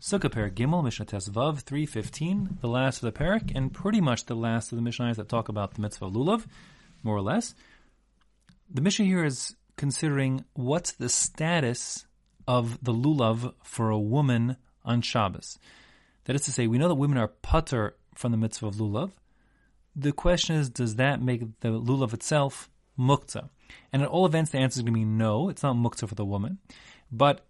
Sukkah Perik Gimel, Mishnah Tesvav 315, the last of the Perik, and pretty much the last of the Mishnahs that talk about the mitzvah lulav, more or less. The Mishnah here is considering what's the status of the lulav for a woman on Shabbos. That is to say, we know that women are pater from the mitzvah of lulav. The question is, does that make the lulav itself muktzah? And at all events, the answer is going to be no. It's not muktzah for the woman. But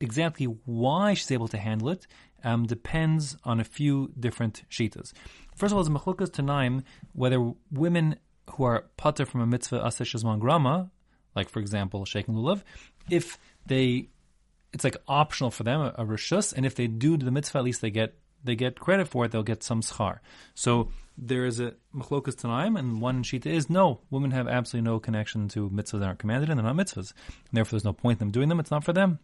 exactly why she's able to handle it um, depends on a few different shitas. First of all, it's machlokas tanaim whether women who are pater from a mitzvah aseh grama, like for example shaking lulav, if they it's like optional for them a, a rishus, and if they do the mitzvah, at least they get they get credit for it. They'll get some schar. So there is a machlokas tanaim, and one shita is no, women have absolutely no connection to mitzvahs that aren't commanded, and they're not mitzvahs. And therefore, there's no point in them doing them. It's not for them.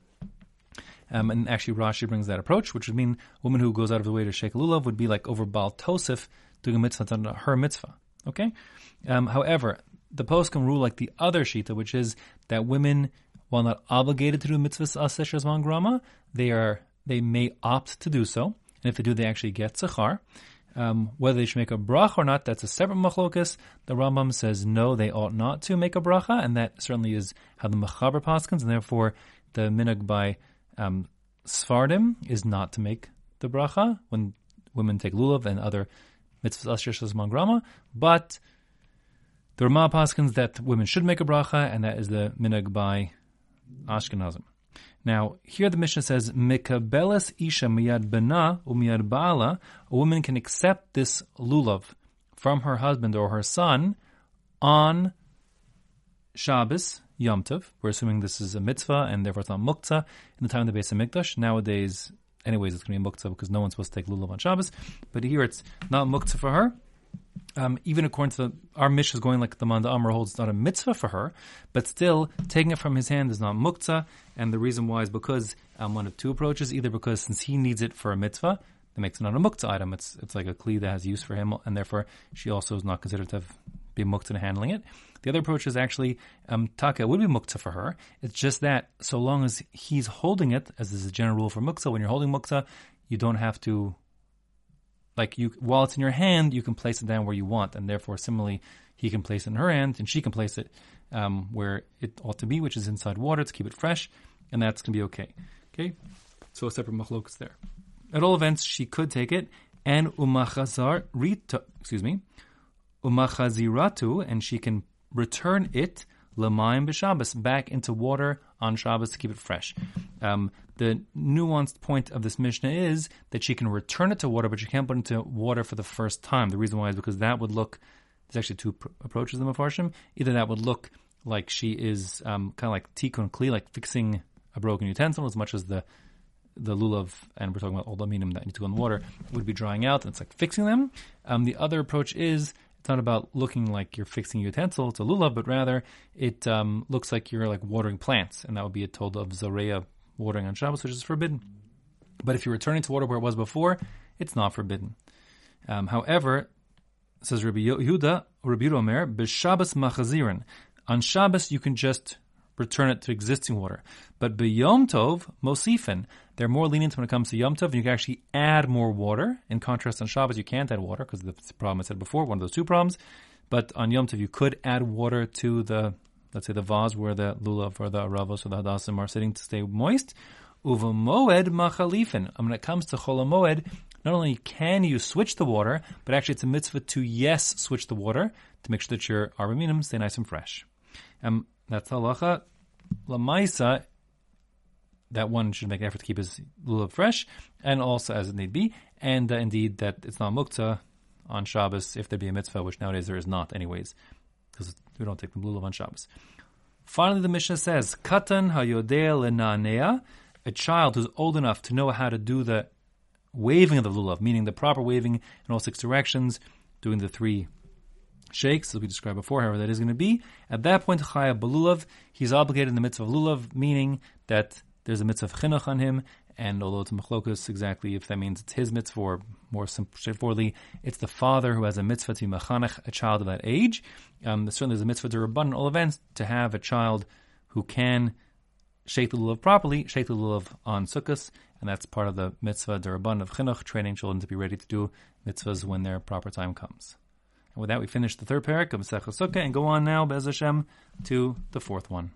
Um, and actually, Rashi brings that approach, which would mean a woman who goes out of the way to shake lulav would be like over Baal Tosif doing a mitzvah not her mitzvah. Okay? Um, however, the post can rule like the other shita, which is that women, while not obligated to do mitzvahs aseh shazman grama, they are they may opt to do so, and if they do, they actually get schar. Um, whether they should make a bracha or not, that's a separate machlokas. The Rambam says no, they ought not to make a bracha, and that certainly is how the Machaber paskins, and therefore the minhag by um, Sfardim is not to make the bracha when women take lulav and other mitzvahs asher mangrama, but the Ramah paskins that women should make a bracha, and that is the minhag by Ashkenazim. Now, here the Mishnah says, Mikabeles isha miyad bena umiyad baala, a woman can accept this lulav from her husband or her son on Shabbos, Yom Tov. We're assuming this is a mitzvah and therefore it's not muktzah in the time of the Beis Hamikdash. Nowadays, anyways, it's going to be muktzah because no one's supposed to take lulav on Shabbos. But here it's not muktzah for her. Um, even according to the, our Mishnah is going like the Manda Amr holds, it's not a mitzvah for her, but still taking it from his hand is not muktzah. And the reason why is because um, one of two approaches: either because since he needs it for a mitzvah, that makes it not a muktzah item. It's it's like a kli that has use for him, and therefore she also is not considered to have, be muktzah in handling it. The other approach is actually um, taka would be muktzah for her. It's just that so long as he's holding it, as is a general rule for muktzah, when you're holding muktzah, you don't have to like you while it's in your hand, you can place it down where you want, and therefore similarly, he can place it in her hand, and she can place it um, where it ought to be, which is inside water to keep it fresh, and that's to be okay. Okay, so a separate machlok is there. At all events, she could take it, and umachaziratu, excuse me, umachaziratu, and she can return it Lamayim b'Shabbos back into water on Shabbos to keep it fresh. Um, the nuanced point of this Mishnah is that she can return it to water, but she can't put it into water for the first time. The reason why is because that would look. There's actually two pr- approaches in the Mefarshim. Either that would look like she is um, kind of like tikkun kli, like fixing a broken utensil, as much as the the lulav, and we're talking about all the minim that need to go in water, would be drying out, and it's like fixing them. Um, the other approach is it's not about looking like you're fixing utensil, it's a lulav, but rather it um, looks like you're like watering plants, and that would be a told of Zareya watering on Shabbos, which is forbidden. But if you're returning to water where it was before, it's not forbidden. Um, however, says Rabbi Yehuda, Rabbi Omer, b'Shabbos machazirin. On Shabbos, you can just return it to existing water. But b'Yom Tov, mosifin. They're more lenient when it comes to Yom Tov, you can actually add more water. In contrast, on Shabbos, you can't add water because the problem I said before, one of those two problems. But on Yom Tov, you could add water to the, let's say, the vase where the lulav or the aravos or the hadassim are sitting to stay moist. Uva moed machalifin. When it comes to chol moed, not only can you switch the water, but actually it's a mitzvah to yes switch the water to make sure that your arba stay nice and fresh. Um, that's halacha. Lamaisa, that one should make an effort to keep his lulav fresh, and also as it need be, and uh, indeed that it's not muktzah on Shabbos if there be a mitzvah, which nowadays there is not, anyways, because we don't take the lulav on Shabbos. Finally, the Mishnah says, "Katan lenanea," a child who's old enough to know how to do the waving of the lulav, meaning the proper waving in all six directions, doing the three shakes, as we described before, however that is going to be. At that point, chayav b'lulav, he's obligated in the mitzvah of lulav, meaning that there's a mitzvah of chinuch on him, and although it's machlokas exactly if that means it's his mitzvah, or more straightforwardly, it's the father who has a mitzvah to be a child of that age. Um, certainly there's a mitzvah derabban in all events to have a child who can shake the lulav properly, shake the lulav on Sukkot, and that's part of the mitzvah derabban of chinuch, training children to be ready to do mitzvahs when their proper time comes. And with that, we finish the third parak of Masechah Sukkah and go on now, Bez Hashem, to the fourth one.